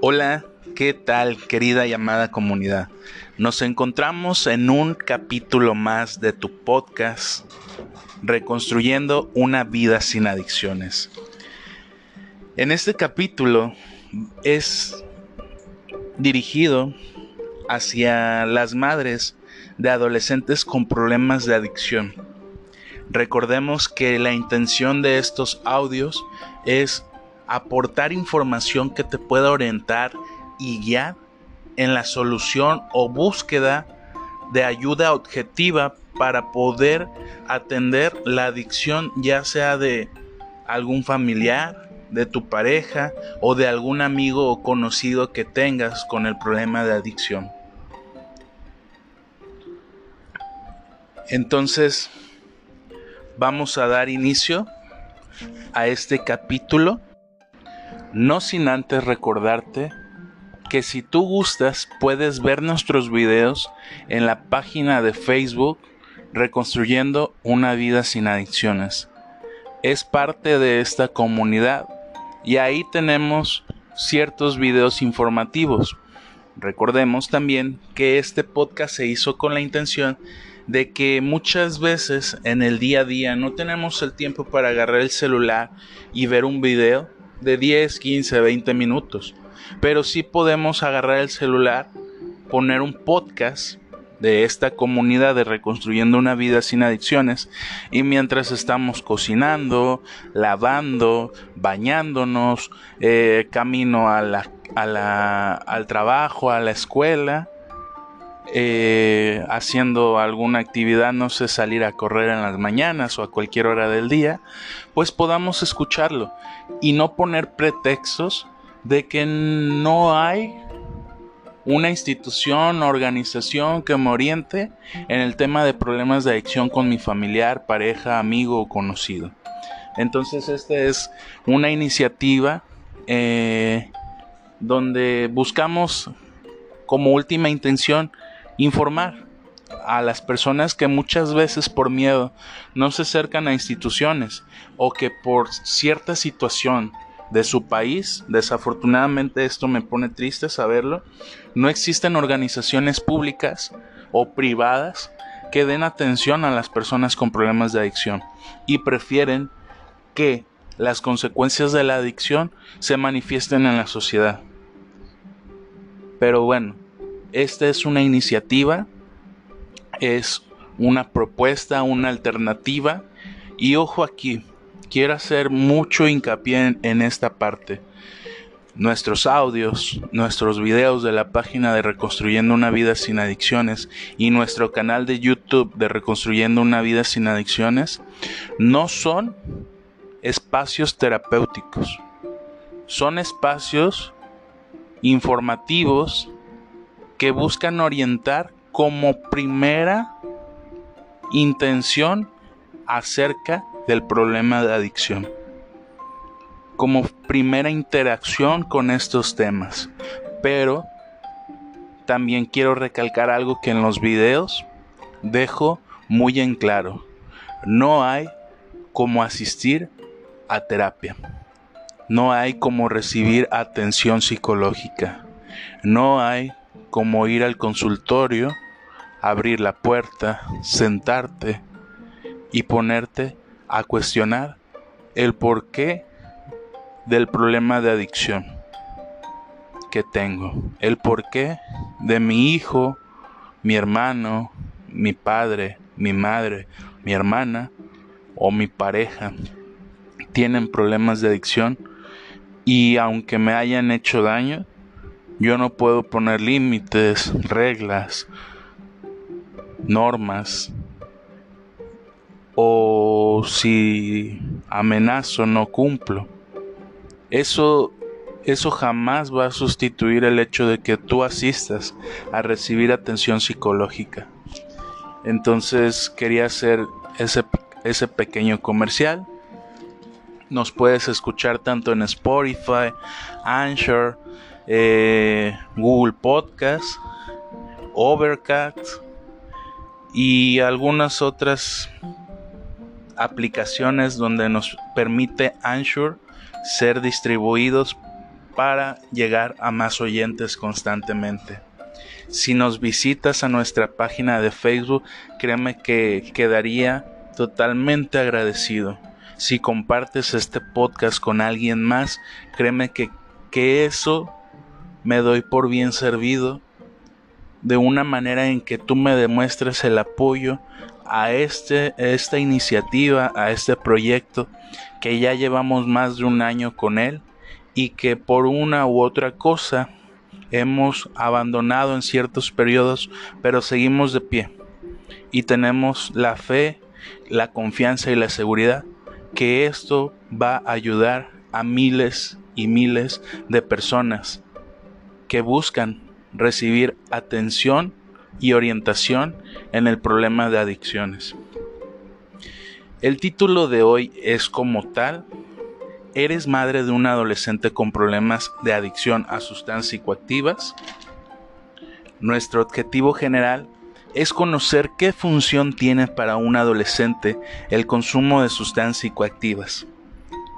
Hola, ¿qué tal querida y amada comunidad? Nos encontramos en un capítulo más de tu podcast Reconstruyendo una vida sin adicciones. En este capítulo es dirigido hacia las madres de adolescentes con problemas de adicción. Recordemos que la intención de estos audios es aportar información que te pueda orientar y guiar en la solución o búsqueda de ayuda objetiva para poder atender la adicción ya sea de algún familiar, de tu pareja o de algún amigo o conocido que tengas con el problema de adicción. Entonces, vamos a dar inicio a este capítulo no sin antes recordarte que si tú gustas puedes ver nuestros videos en la página de Facebook Reconstruyendo una vida sin adicciones. Es parte de esta comunidad y ahí tenemos ciertos videos informativos. Recordemos también que este podcast se hizo con la intención de que muchas veces en el día a día no tenemos el tiempo para agarrar el celular y ver un video de 10, 15, 20 minutos. Pero sí podemos agarrar el celular, poner un podcast de esta comunidad de Reconstruyendo una vida sin adicciones y mientras estamos cocinando, lavando, bañándonos, eh, camino al trabajo, a la escuela, eh, haciendo alguna actividad, no sé, salir a correr en las mañanas o a cualquier hora del día, pues podamos escucharlo y no poner pretextos de que no hay una institución, organización que me oriente en el tema de problemas de adicción con mi familiar, pareja, amigo o conocido. Entonces esta es una iniciativa eh, donde buscamos como última intención informar a las personas que muchas veces por miedo no se acercan a instituciones o que por cierta situación de su país, desafortunadamente esto me pone triste saberlo, no existen organizaciones públicas o privadas que den atención a las personas con problemas de adicción y prefieren que las consecuencias de la adicción se manifiesten en la sociedad. Pero bueno, esta es una iniciativa, es una propuesta, una alternativa. Y ojo aquí, quiero hacer mucho hincapié en, esta parte. Nuestros audios, nuestros videos de la página de Reconstruyendo una vida sin adicciones y nuestro canal de YouTube de Reconstruyendo una vida sin adicciones no son espacios terapéuticos. Son espacios informativos que buscan orientar como primera intención acerca del problema de adicción. Como primera interacción con estos temas. Pero también quiero recalcar algo que en los videos dejo muy en claro. No hay como asistir a terapia. No hay como recibir atención psicológica. No hay como ir al consultorio, abrir la puerta, sentarte y ponerte a cuestionar el porqué del problema de adicción que tengo, el porqué de mi hijo, mi hermano, mi padre, mi madre, mi hermana o mi pareja tienen problemas de adicción y aunque me hayan hecho daño, yo no puedo poner límites, reglas, normas. O si amenazo no cumplo. Eso eso jamás va a sustituir el hecho de que tú asistas a recibir atención psicológica. Entonces quería hacer ese, ese pequeño comercial. Nos puedes escuchar tanto en Spotify, Anchor, eh, Google Podcast, Overcast y algunas otras aplicaciones donde nos permite Anchor ser distribuidos para llegar a más oyentes constantemente. Si nos visitas a nuestra página de Facebook, créeme que quedaría totalmente agradecido. Si compartes este podcast con alguien más, créeme que, que eso me doy por bien servido de una manera en que tú me demuestres el apoyo a este, esta iniciativa, a este proyecto que ya llevamos más de un año con él y que por una u otra cosa hemos abandonado en ciertos periodos, pero seguimos de pie y tenemos la fe, la confianza y la seguridad que esto va a ayudar a miles y miles de personas que buscan recibir atención y orientación en el problema de adicciones. El título de hoy es como tal, ¿eres madre de un adolescente con problemas de adicción a sustancias psicoactivas? Nuestro objetivo general es conocer qué función tiene para un adolescente el consumo de sustancias psicoactivas.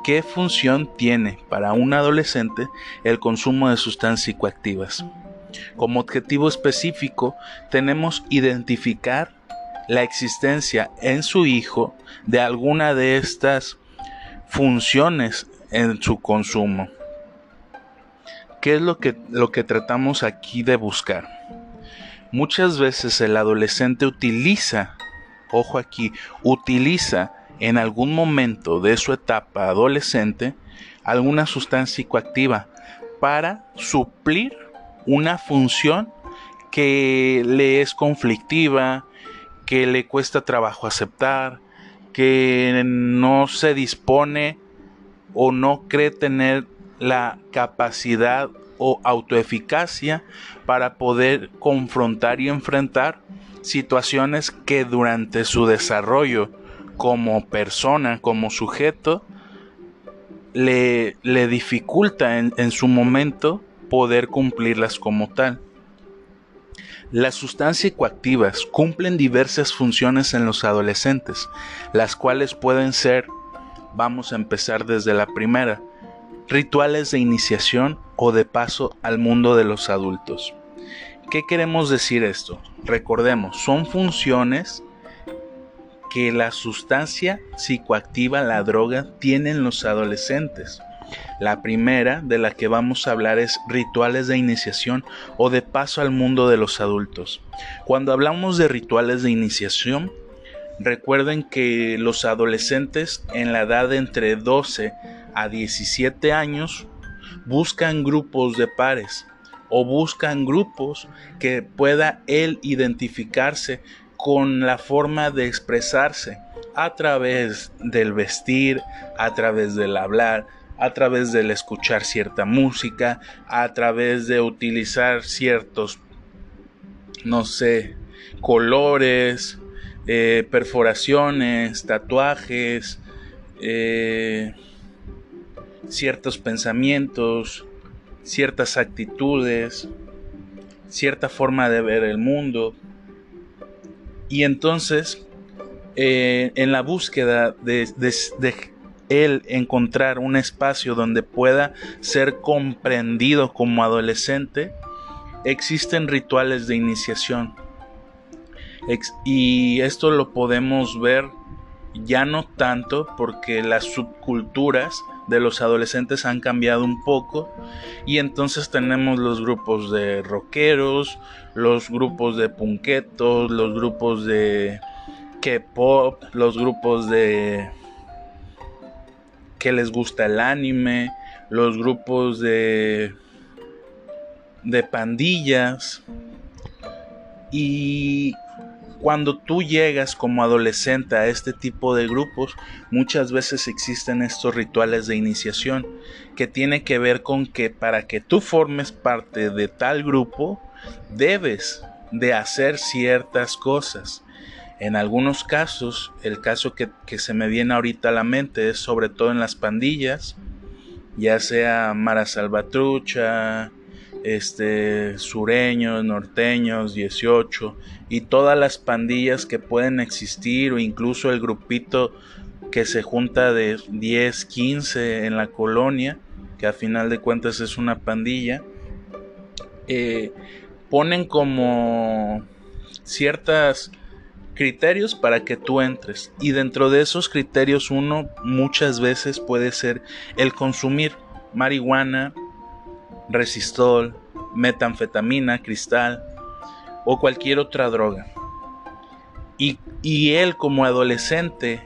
¿Qué función tiene para un adolescente el consumo de sustancias psicoactivas? Como objetivo específico tenemos identificar la existencia en su hijo de alguna de estas funciones en su consumo. ¿Qué es lo que, lo que tratamos aquí de buscar? Muchas veces el adolescente utiliza, ojo aquí, utiliza en algún momento de su etapa adolescente alguna sustancia psicoactiva para suplir una función que le es conflictiva, que le cuesta trabajo aceptar, que no se dispone o no cree tener la capacidad o autoeficacia para poder confrontar y enfrentar situaciones que durante su desarrollo como persona, como sujeto, le, le dificulta en, en su momento poder cumplirlas como tal. Las sustancias psicoactivas cumplen diversas funciones en los adolescentes, las cuales pueden ser, vamos a empezar desde la primera, rituales de iniciación o de paso al mundo de los adultos. ¿Qué queremos decir esto? Recordemos, son funciones que la sustancia psicoactiva, la droga, tienen los adolescentes. La primera de la que vamos a hablar es rituales de iniciación o de paso al mundo de los adultos. Cuando hablamos de rituales de iniciación, recuerden que los adolescentes en la edad de entre 12 a 17 años buscan grupos de pares o buscan grupos que pueda él identificarse con la forma de expresarse a través del vestir, a través del hablar, a través del escuchar cierta música, a través de utilizar ciertos, no sé, colores, eh, perforaciones, tatuajes, eh, ciertos pensamientos, ciertas actitudes, cierta forma de ver el mundo. Y entonces, eh, en la búsqueda de, él encontrar un espacio donde pueda ser comprendido como adolescente, existen rituales de iniciación. y esto lo podemos ver ya no tanto porque las subculturas de los adolescentes han cambiado un poco y entonces tenemos los grupos de rockeros, los grupos de punquetos, los grupos de K-pop, los grupos de que les gusta el anime, los grupos de de pandillas y cuando tú llegas como adolescente a este tipo de grupos, muchas veces existen estos rituales de iniciación que tiene que ver con que para que tú formes parte de tal grupo, debes de hacer ciertas cosas. En algunos casos, el caso que, se me viene ahorita a la mente es sobre todo en las pandillas, ya sea Mara Salvatrucha, este, sureños, norteños, 18 y todas las pandillas que pueden existir o incluso el grupito que se junta de 10, 15 en la colonia, que a final de cuentas es una pandilla, eh, ponen como ciertos criterios para que tú entres. Y dentro de esos criterios uno muchas veces puede ser el consumir marihuana, resistol, metanfetamina, cristal o cualquier otra droga. Y, y él como adolescente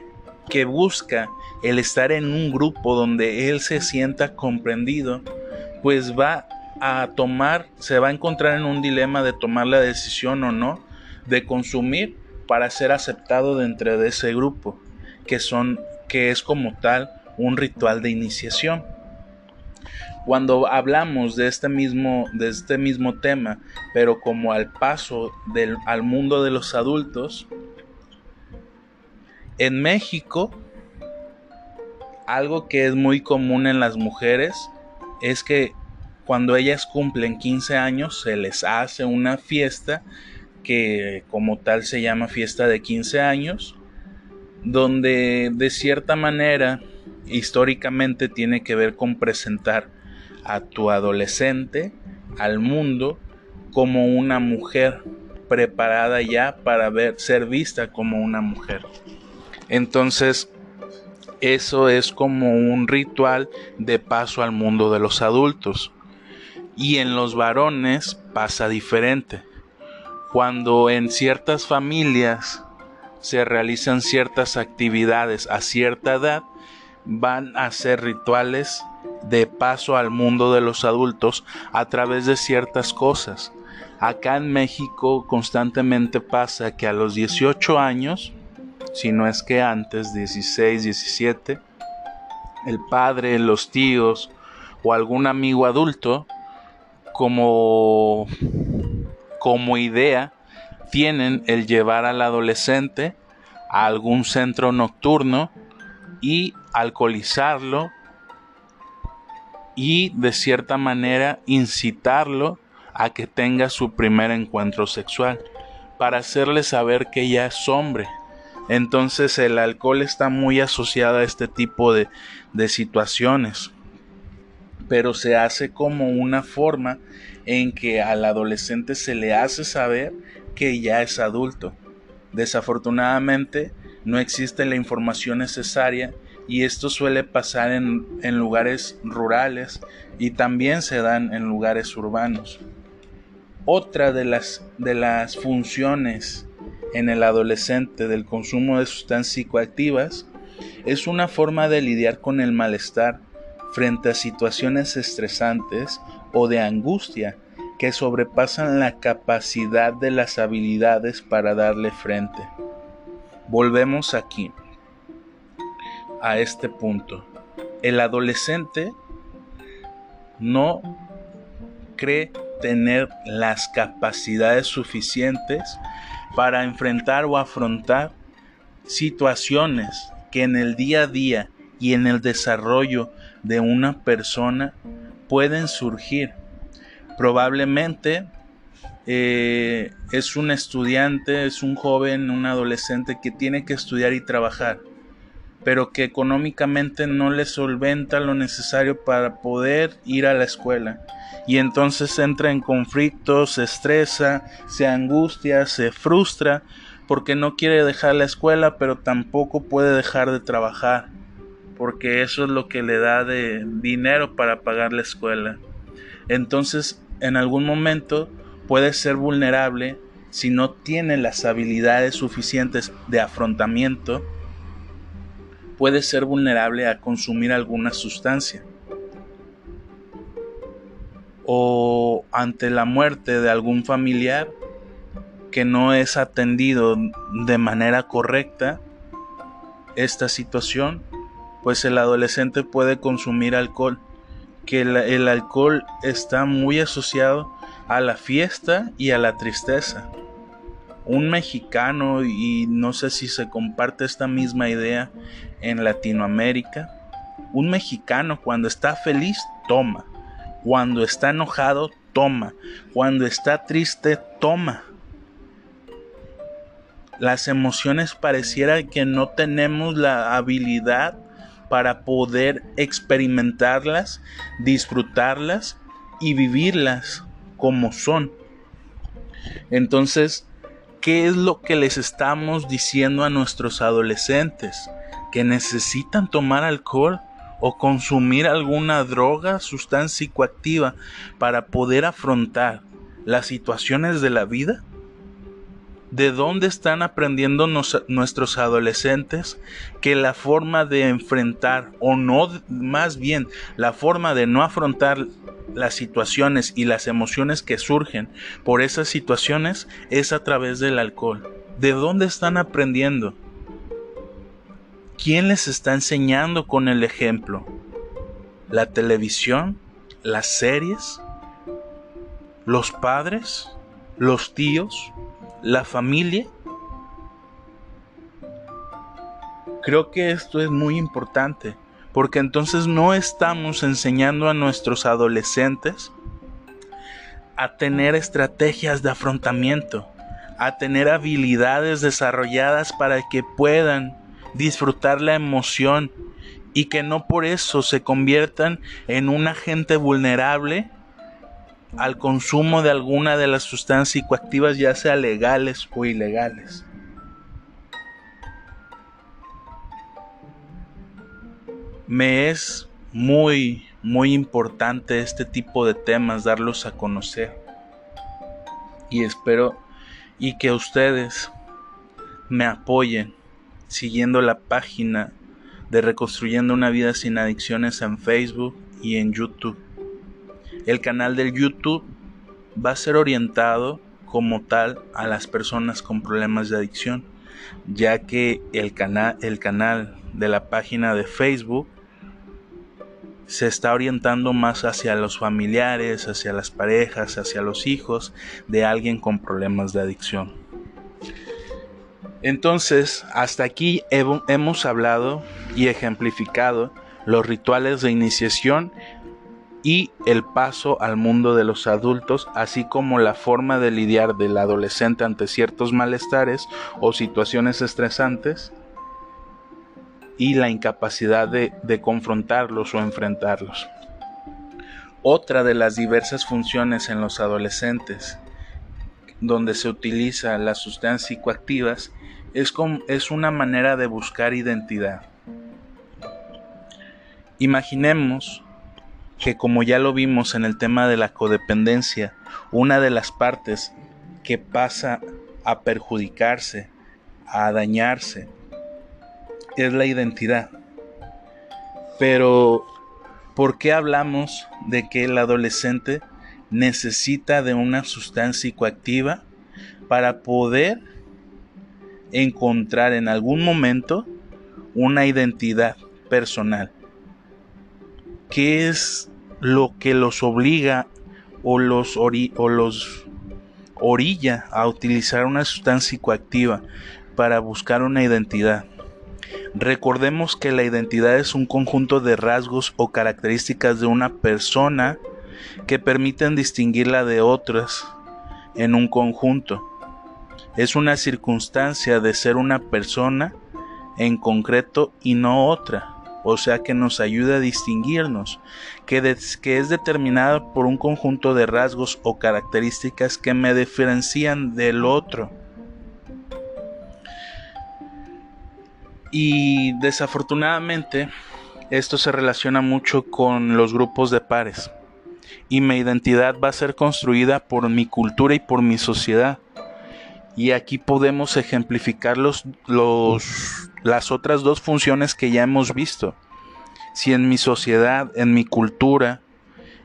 que busca el estar en un grupo donde él se sienta comprendido, pues va a tomar, se va a encontrar en un dilema de tomar la decisión o no de consumir para ser aceptado dentro de ese grupo, que son que es como tal un ritual de iniciación. Cuando hablamos de este mismo, de este mismo tema, pero como al paso del, al mundo de los adultos, en México, algo que es muy común en las mujeres es que cuando ellas cumplen 15 años se les hace una fiesta que como tal se llama fiesta de 15 años, donde de cierta manera históricamente tiene que ver con presentar a tu adolescente al mundo como una mujer preparada ya para ver, ser vista como una mujer. Entonces, eso es como un ritual de paso al mundo de los adultos. Y en los varones pasa diferente. Cuando en ciertas familias se realizan ciertas actividades a cierta edad, van a ser rituales de paso al mundo de los adultos a través de ciertas cosas. Acá en México constantemente pasa que a los 18 años, si no es que antes, 16, 17, el padre, los tíos o algún amigo adulto como, como idea tienen el llevar al adolescente a algún centro nocturno y alcoholizarlo y de cierta manera incitarlo a que tenga su primer encuentro sexual para hacerle saber que ya es hombre. Entonces el alcohol está muy asociado a este tipo de, de situaciones pero se hace como una forma en que al adolescente se le hace saber que ya es adulto. Desafortunadamente no existe la información necesaria y esto suele pasar en, lugares rurales y también se dan en lugares urbanos. Otra de las, de las funciones en el adolescente del consumo de sustancias psicoactivas es una forma de lidiar con el malestar frente a situaciones estresantes o de angustia que sobrepasan la capacidad de las habilidades para darle frente. Volvemos aquí, a este punto. El adolescente no cree tener las capacidades suficientes para enfrentar o afrontar situaciones que en el día a día y en el desarrollo de una persona pueden surgir. Probablemente eh, es un estudiante, es un joven, un adolescente que tiene que estudiar y trabajar, pero que económicamente no le solventa lo necesario para poder ir a la escuela. Y entonces entra en conflicto, se estresa, se angustia, se frustra, porque no quiere dejar la escuela, pero tampoco puede dejar de trabajar porque eso es lo que le da de dinero para pagar la escuela. Entonces, en algún momento puede ser vulnerable si no tiene las habilidades suficientes de afrontamiento, puede ser vulnerable a consumir alguna sustancia. O ante la muerte de algún familiar que no es atendido de manera correcta, esta situación pues el adolescente puede consumir alcohol, que el, alcohol está muy asociado a la fiesta y a la tristeza. Un mexicano, y no sé si se comparte esta misma idea en Latinoamérica, un mexicano cuando está feliz toma, cuando está enojado toma, cuando está triste toma. Las emociones pareciera que no tenemos la habilidad para poder experimentarlas, disfrutarlas y vivirlas como son. Entonces, ¿qué es lo que les estamos diciendo a nuestros adolescentes? Que necesitan tomar alcohol o consumir alguna droga, sustancia psicoactiva para poder afrontar las situaciones de la vida? ¿De dónde están aprendiendo nuestros adolescentes que la forma de enfrentar o no, más bien la forma de no afrontar las situaciones y las emociones que surgen por esas situaciones es a través del alcohol? ¿De dónde están aprendiendo? ¿Quién les está enseñando con el ejemplo? ¿La televisión? ¿Las series? ¿Los padres? ¿Los tíos? ¿La familia? Creo que esto es muy importante porque entonces no estamos enseñando a nuestros adolescentes a tener estrategias de afrontamiento, a tener habilidades desarrolladas para que puedan disfrutar la emoción y que no por eso se conviertan en un agente vulnerable al consumo de alguna de las sustancias psicoactivas, ya sea legales o ilegales. Me es muy, muy importante este tipo de temas, darlos a conocer. Y espero y que ustedes me apoyen siguiendo la página de Reconstruyendo una vida sin adicciones en Facebook y en YouTube. El canal del YouTube va a ser orientado como tal a las personas con problemas de adicción, ya que el, el canal de la página de Facebook se está orientando más hacia los familiares, hacia las parejas, hacia los hijos de alguien con problemas de adicción. Entonces, hasta aquí hemos hablado y ejemplificado los rituales de iniciación y el paso al mundo de los adultos, así como la forma de lidiar del adolescente ante ciertos malestares o situaciones estresantes y la incapacidad de, confrontarlos o enfrentarlos. Otra de las diversas funciones en los adolescentes donde se utiliza las sustancias psicoactivas es, es una manera de buscar identidad. Imaginemos que como ya lo vimos en el tema de la codependencia, una de las partes que pasa a perjudicarse, a dañarse, es la identidad. Pero, ¿por qué hablamos de que el adolescente necesita de una sustancia psicoactiva para poder encontrar en algún momento una identidad personal. ¿Qué es lo que los obliga o los, o los orilla a utilizar una sustancia psicoactiva para buscar una identidad? Recordemos que la identidad es un conjunto de rasgos o características de una persona que permiten distinguirla de otras en un conjunto es una circunstancia de ser una persona en concreto y no otra, o sea que nos ayuda a distinguirnos, que, que es determinada por un conjunto de rasgos o características que me diferencian del otro. Y desafortunadamente esto se relaciona mucho con los grupos de pares. Y mi identidad va a ser construida por mi cultura y por mi sociedad. Y aquí podemos ejemplificar los, las otras dos funciones que ya hemos visto. Si en mi sociedad, en mi cultura,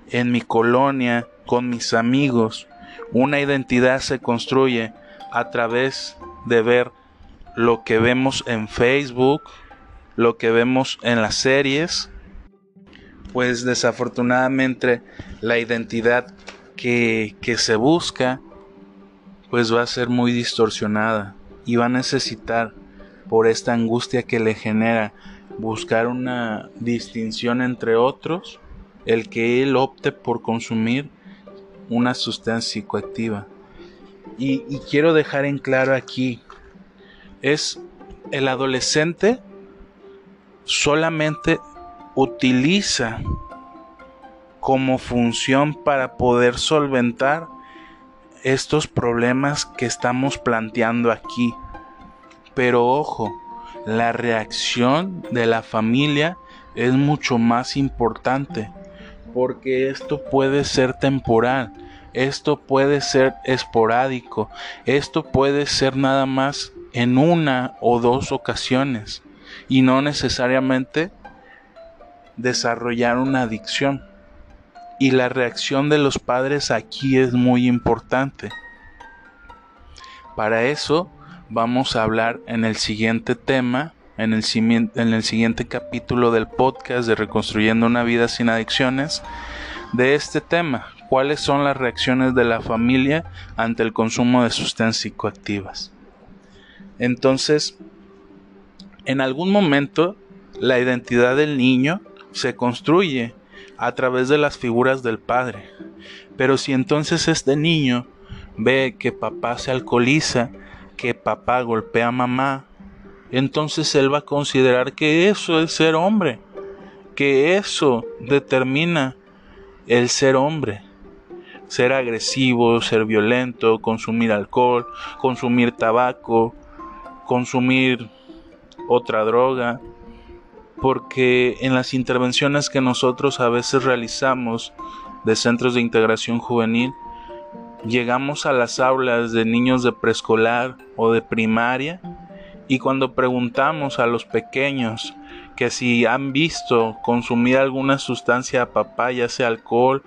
en mi colonia, con mis amigos, una identidad se construye a través de ver lo que vemos en Facebook, lo que vemos en las series, pues desafortunadamente la identidad que, que se busca pues va a ser muy distorsionada y va a necesitar, por esta angustia que le genera, buscar una distinción entre otros, el que él opte por consumir una sustancia psicoactiva. Y, y quiero dejar en claro aquí, es el adolescente solamente utiliza como función para poder solventar estos problemas que estamos planteando aquí. Pero ojo, la reacción de la familia es mucho más importante porque esto puede ser temporal, esto puede ser esporádico, esto puede ser nada más en una o dos ocasiones y no necesariamente desarrollar una adicción. Y la reacción de los padres aquí es muy importante. Para eso vamos a hablar en el siguiente tema, en el, en el siguiente capítulo del podcast de Reconstruyendo una vida sin adicciones, de este tema, cuáles son las reacciones de la familia ante el consumo de sustancias psicoactivas. Entonces, en algún momento, la identidad del niño se construye a través de las figuras del padre. Pero si entonces este niño ve que papá se alcoholiza, que papá golpea a mamá, entonces él va a considerar que eso es ser hombre, que eso determina el ser hombre. Ser agresivo, ser violento, consumir alcohol, consumir tabaco, consumir otra droga, porque en las intervenciones que nosotros a veces realizamos de centros de integración juvenil, llegamos a las aulas de niños de preescolar o de primaria y cuando preguntamos a los pequeños que si han visto consumir alguna sustancia a papá, ya sea alcohol,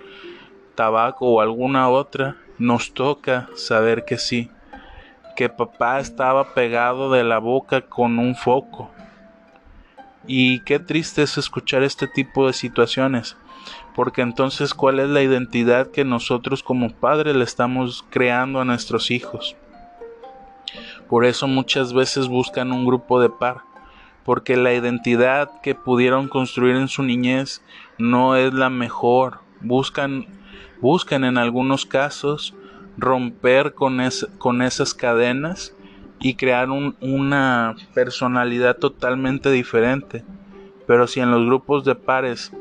tabaco o alguna otra, nos toca saber que sí, que papá estaba pegado de la boca con un foco y qué triste es escuchar este tipo de situaciones, porque entonces cuál es la identidad que nosotros como padres le estamos creando a nuestros hijos. Por eso muchas veces buscan un grupo de par, porque la identidad que pudieron construir en su niñez no es la mejor. Buscan, buscan en algunos casos romper con, con esas cadenas y crear una personalidad totalmente diferente. Pero si en los grupos de pares,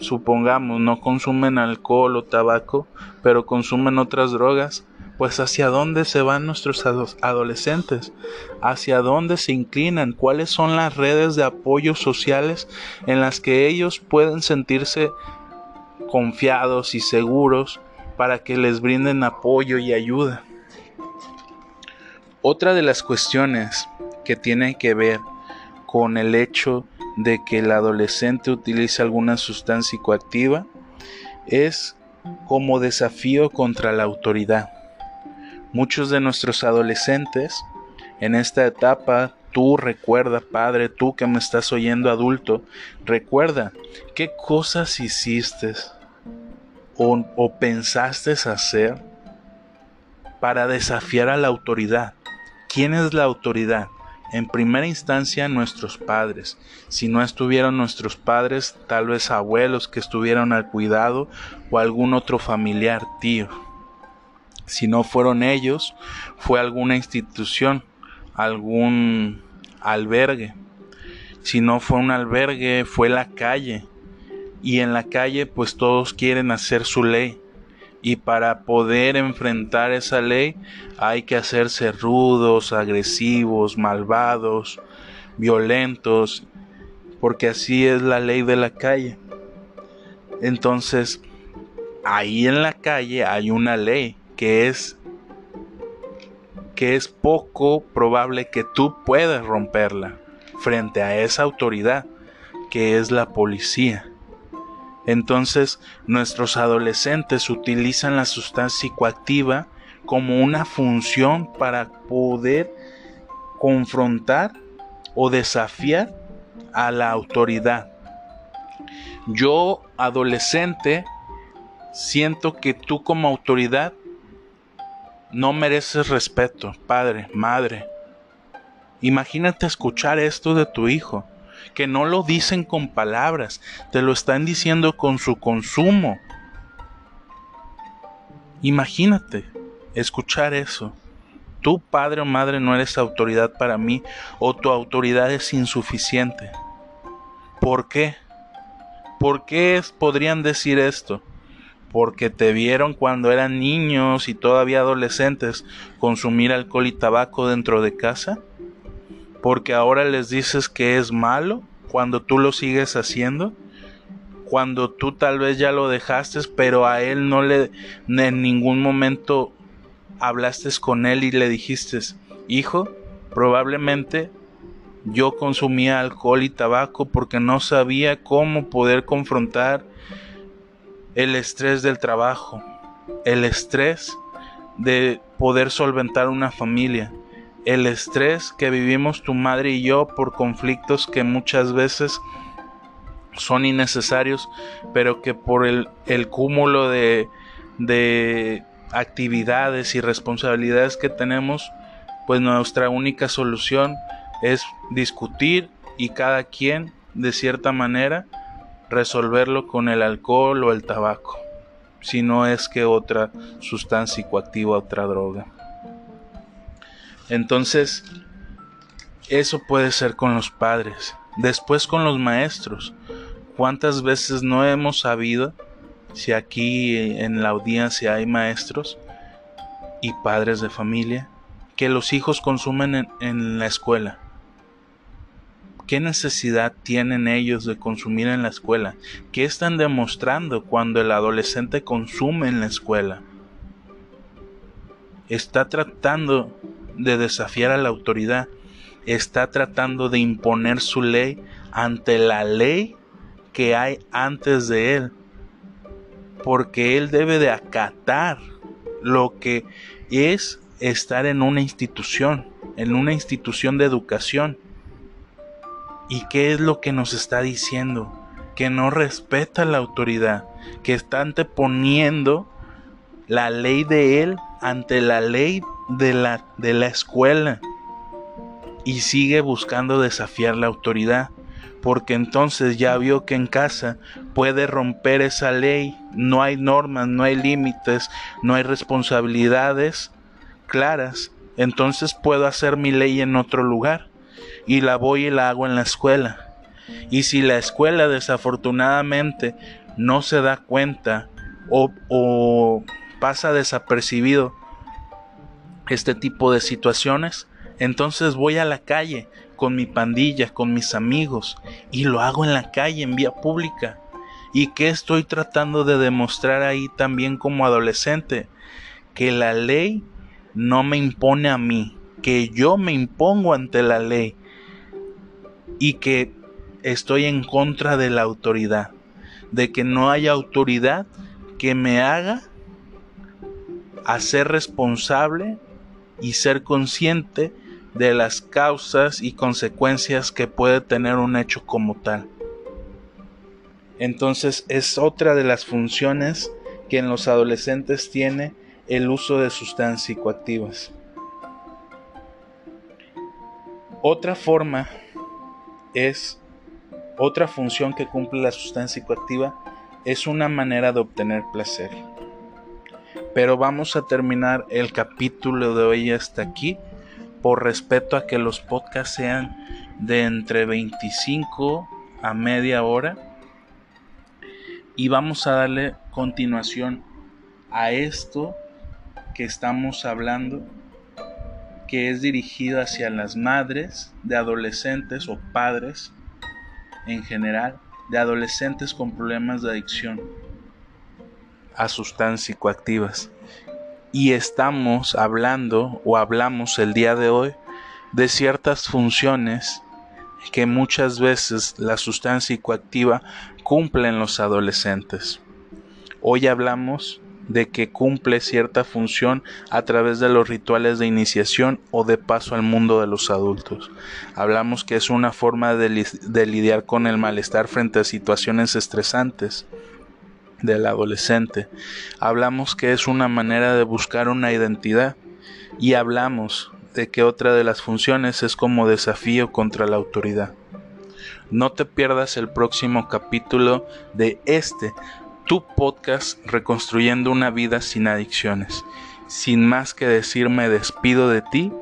supongamos, no consumen alcohol o tabaco, pero consumen otras drogas, pues hacia dónde se van nuestros adolescentes, hacia dónde se inclinan, cuáles son las redes de apoyo sociales en las que ellos pueden sentirse confiados y seguros para que les brinden apoyo y ayuda. Otra de las cuestiones que tiene que ver con el hecho de que el adolescente utilice alguna sustancia psicoactiva es como desafío contra la autoridad. Muchos de nuestros adolescentes en esta etapa, tú recuerda, padre, tú que me estás oyendo adulto, recuerda qué cosas hiciste o, o pensaste hacer para desafiar a la autoridad. ¿Quién es la autoridad? En primera instancia nuestros padres. Si no estuvieron nuestros padres, tal vez abuelos que estuvieron al cuidado o algún otro familiar, tío. Si no fueron ellos, fue alguna institución, algún albergue. Si no fue un albergue, fue la calle. Y en la calle pues todos quieren hacer su ley y para poder enfrentar esa ley hay que hacerse rudos, agresivos, malvados, violentos, porque así es la ley de la calle. Entonces, ahí en la calle hay una ley que es que es poco probable que tú puedas romperla frente a esa autoridad que es la policía. Entonces, nuestros adolescentes utilizan la sustancia psicoactiva como una función para poder confrontar o desafiar a la autoridad. Yo, adolescente, siento que tú como autoridad no mereces respeto, padre, madre. Imagínate escuchar esto de tu hijo que no lo dicen con palabras, te lo están diciendo con su consumo. Imagínate escuchar eso. Tu padre o madre no eres autoridad para mí o tu autoridad es insuficiente. ¿Por qué? ¿Por qué podrían decir esto? Porque te vieron cuando eran niños y todavía adolescentes consumir alcohol y tabaco dentro de casa. Porque ahora les dices que es malo cuando tú lo sigues haciendo. Cuando tú tal vez ya lo dejaste, pero a él no le en ningún momento hablaste con él y le dijiste, hijo, probablemente yo consumía alcohol y tabaco porque no sabía cómo poder confrontar el estrés del trabajo, el estrés de poder solventar una familia, el estrés que vivimos tu madre y yo por conflictos que muchas veces son innecesarios, pero que por el, cúmulo de, de actividades y responsabilidades que tenemos, pues nuestra única solución es discutir y cada quien de cierta manera resolverlo con el alcohol o el tabaco, si no es que otra sustancia psicoactiva, otra droga. Entonces, eso puede ser con los padres, después con los maestros. ¿Cuántas veces no hemos sabido, si aquí en la audiencia hay maestros y padres de familia, que los hijos consumen en, en la escuela? ¿Qué necesidad tienen ellos de consumir en la escuela? ¿Qué están demostrando cuando el adolescente consume en la escuela? Está tratando de desafiar a la autoridad, está tratando de imponer su ley ante la ley que hay antes de él, porque él debe de acatar lo que es estar en una institución, en una institución de educación ¿Y qué es lo que nos está diciendo? Que no respeta la autoridad, que está anteponiendo la ley de él ante la ley de la, de la escuela y sigue buscando desafiar la autoridad, porque entonces ya vio que en casa puede romper esa ley, no hay normas, no hay límites, no hay responsabilidades claras, entonces puedo hacer mi ley en otro lugar y la voy y la hago en la escuela. Y si la escuela desafortunadamente no se da cuenta o, pasa desapercibido este tipo de situaciones, entonces voy a la calle con mi pandilla, con mis amigos, y lo hago en la calle, en vía pública. ¿Y qué estoy tratando de demostrar ahí también como adolescente? Que la ley no me impone a mí, que yo me impongo ante la ley y que estoy en contra de la autoridad, de que no haya autoridad que me haga a ser responsable y ser consciente de las causas y consecuencias que puede tener un hecho como tal. Entonces es otra de las funciones que en los adolescentes tiene el uso de sustancias psicoactivas. Otra forma es otra función que cumple la sustancia psicoactiva, es una manera de obtener placer. Pero vamos a terminar el capítulo de hoy hasta aquí, por respeto a que los podcasts sean de entre 25 a media hora. Y vamos a darle continuación a esto que estamos hablando que es dirigido hacia las madres de adolescentes o padres en general de adolescentes con problemas de adicción a sustancias psicoactivas. Y estamos hablando o hablamos el día de hoy de ciertas funciones que muchas veces la sustancia psicoactiva cumple en los adolescentes. Hoy hablamos de que cumple cierta función a través de los rituales de iniciación o de paso al mundo de los adultos. Hablamos que es una forma de, lidiar con el malestar frente a situaciones estresantes del adolescente. Hablamos que es una manera de buscar una identidad y hablamos de que otra de las funciones es como desafío contra la autoridad. No te pierdas el próximo capítulo de este tu podcast Reconstruyendo una vida sin adicciones. Sin más que decir, me despido de ti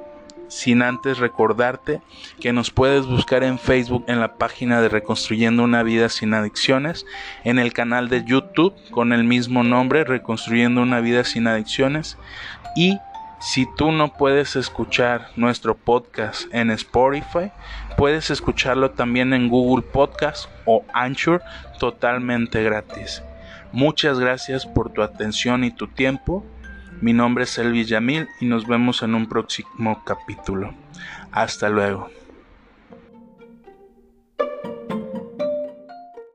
sin antes recordarte que nos puedes buscar en Facebook en la página de Reconstruyendo una vida sin adicciones, en el canal de YouTube con el mismo nombre, Reconstruyendo una vida sin adicciones, y si tú no puedes escuchar nuestro podcast en Spotify, puedes escucharlo también en Google Podcast o Anchor totalmente gratis. Muchas gracias por tu atención y tu tiempo. Mi nombre es Elvis Yamil y nos vemos en un próximo capítulo. Hasta luego.